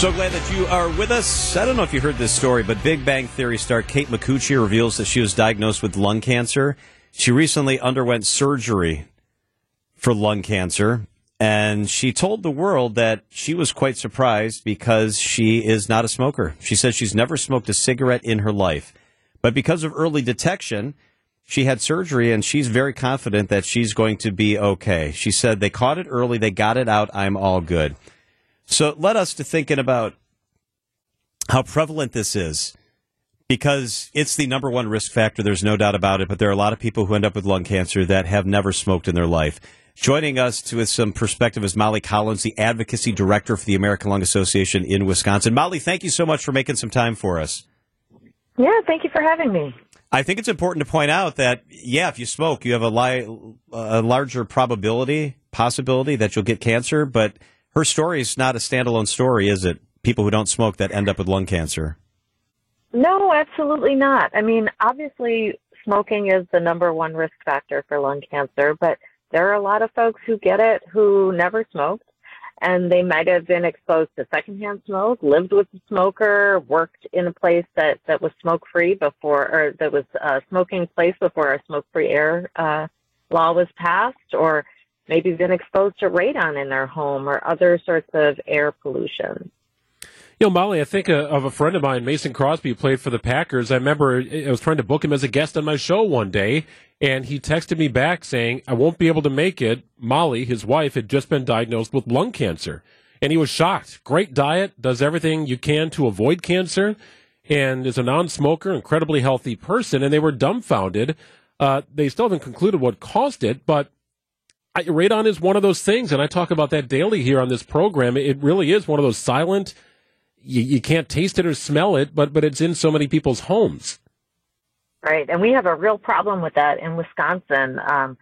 So glad that you are with us. I don't know if you heard this story, but Big Bang Theory star Kate Micucci reveals that she was diagnosed with lung cancer. She recently underwent surgery for lung cancer, and she told the world that she was quite surprised because she is not a smoker. She says she's never smoked a cigarette in her life. But because of early detection, she had surgery and she's very confident that she's going to be okay. She said they caught it early, they got it out, I'm all good. So it led us to thinking about how prevalent this is because it's the number one risk factor. There's no doubt about it. But there are a lot of people who end up with lung cancer that have never smoked in their life. Joining us to, with some perspective is Molly Collins, the advocacy director for the American Lung Association in Wisconsin. Molly, thank you so much for making some time for us. Yeah, thank you for having me. I think it's important to point out that, yeah, if you smoke, you have a, li- a larger probability, possibility that you'll get cancer, but her story is not a standalone story, is it? People who don't smoke that end up with lung cancer. No, absolutely not. I mean, obviously, smoking is the number one risk factor for lung cancer, but there are a lot of folks who get it who never smoked and they might have been exposed to secondhand smoke, lived with a smoker, worked in a place that, that was smoke free before, or that was a smoking place before a smoke free air uh, law was passed, or maybe been exposed to radon in their home or other sorts of air pollution. You know, Molly, I think uh, of a friend of mine, Mason Crosby, who played for the Packers. I remember I was trying to book him as a guest on my show one day, and he texted me back saying, I won't be able to make it. Molly, his wife, had just been diagnosed with lung cancer. And he was shocked. Great diet, does everything you can to avoid cancer, and is a non smoker, incredibly healthy person. And they were dumbfounded. Uh, they still haven't concluded what caused it, but I, radon is one of those things, and I talk about that daily here on this program. It really is one of those silent. You, you can't taste it or smell it, but but it's in so many people's homes. Right, and we have a real problem with that in Wisconsin. Um,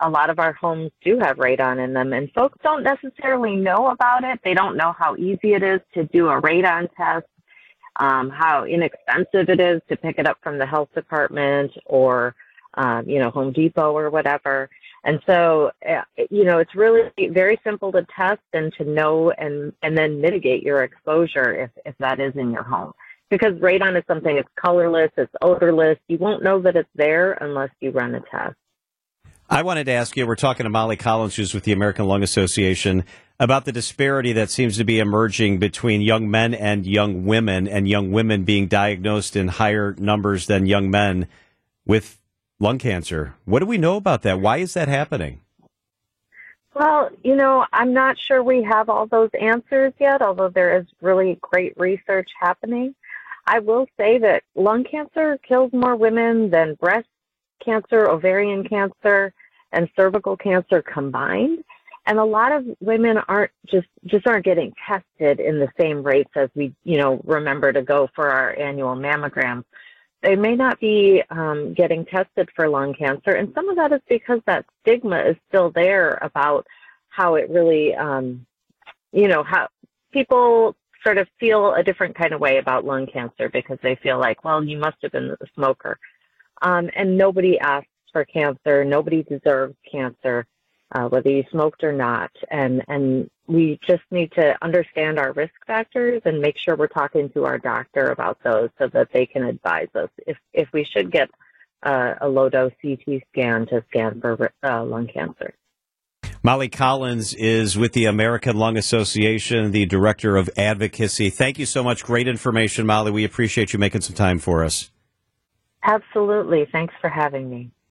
a lot of our homes do have radon in them, and folks don't necessarily know about it. They don't know how easy it is to do a radon test, um, how inexpensive it is to pick it up from the health department or, um, you know, Home Depot or whatever. And so, uh, you know, it's really very simple to test and to know and, and then mitigate your exposure if, if that is in your home. Because radon is something, it's colorless, it's odorless. You won't know that it's there unless you run a test. I wanted to ask you, we're talking to Molly Collins, who's with the American Lung Association, about the disparity that seems to be emerging between young men and young women, and young women being diagnosed in higher numbers than young men with lung cancer. What do we know about that? Why is that happening? Well, you know, I'm not sure we have all those answers yet, although there is really great research happening. I will say that lung cancer kills more women than breast cancer, ovarian cancer, and cervical cancer combined. And a lot of women aren't just just aren't getting tested in the same rates as we, you know, remember to go for our annual mammograms they may not be um, getting tested for lung cancer, and some of that is because that stigma is still there about how it really, um, you know, how people sort of feel a different kind of way about lung cancer because they feel like, well, you must have been a smoker, um, and nobody asks for cancer, nobody deserves cancer uh, whether you smoked or not. And, and we just need to understand our risk factors and make sure we're talking to our doctor about those so that they can advise us if, if we should get uh, a low dose CT scan to scan for uh, lung cancer. Molly Collins is with the American Lung Association, the director of advocacy. Thank you so much. Great information, Molly. We appreciate you making some time for us. Absolutely. Thanks for having me.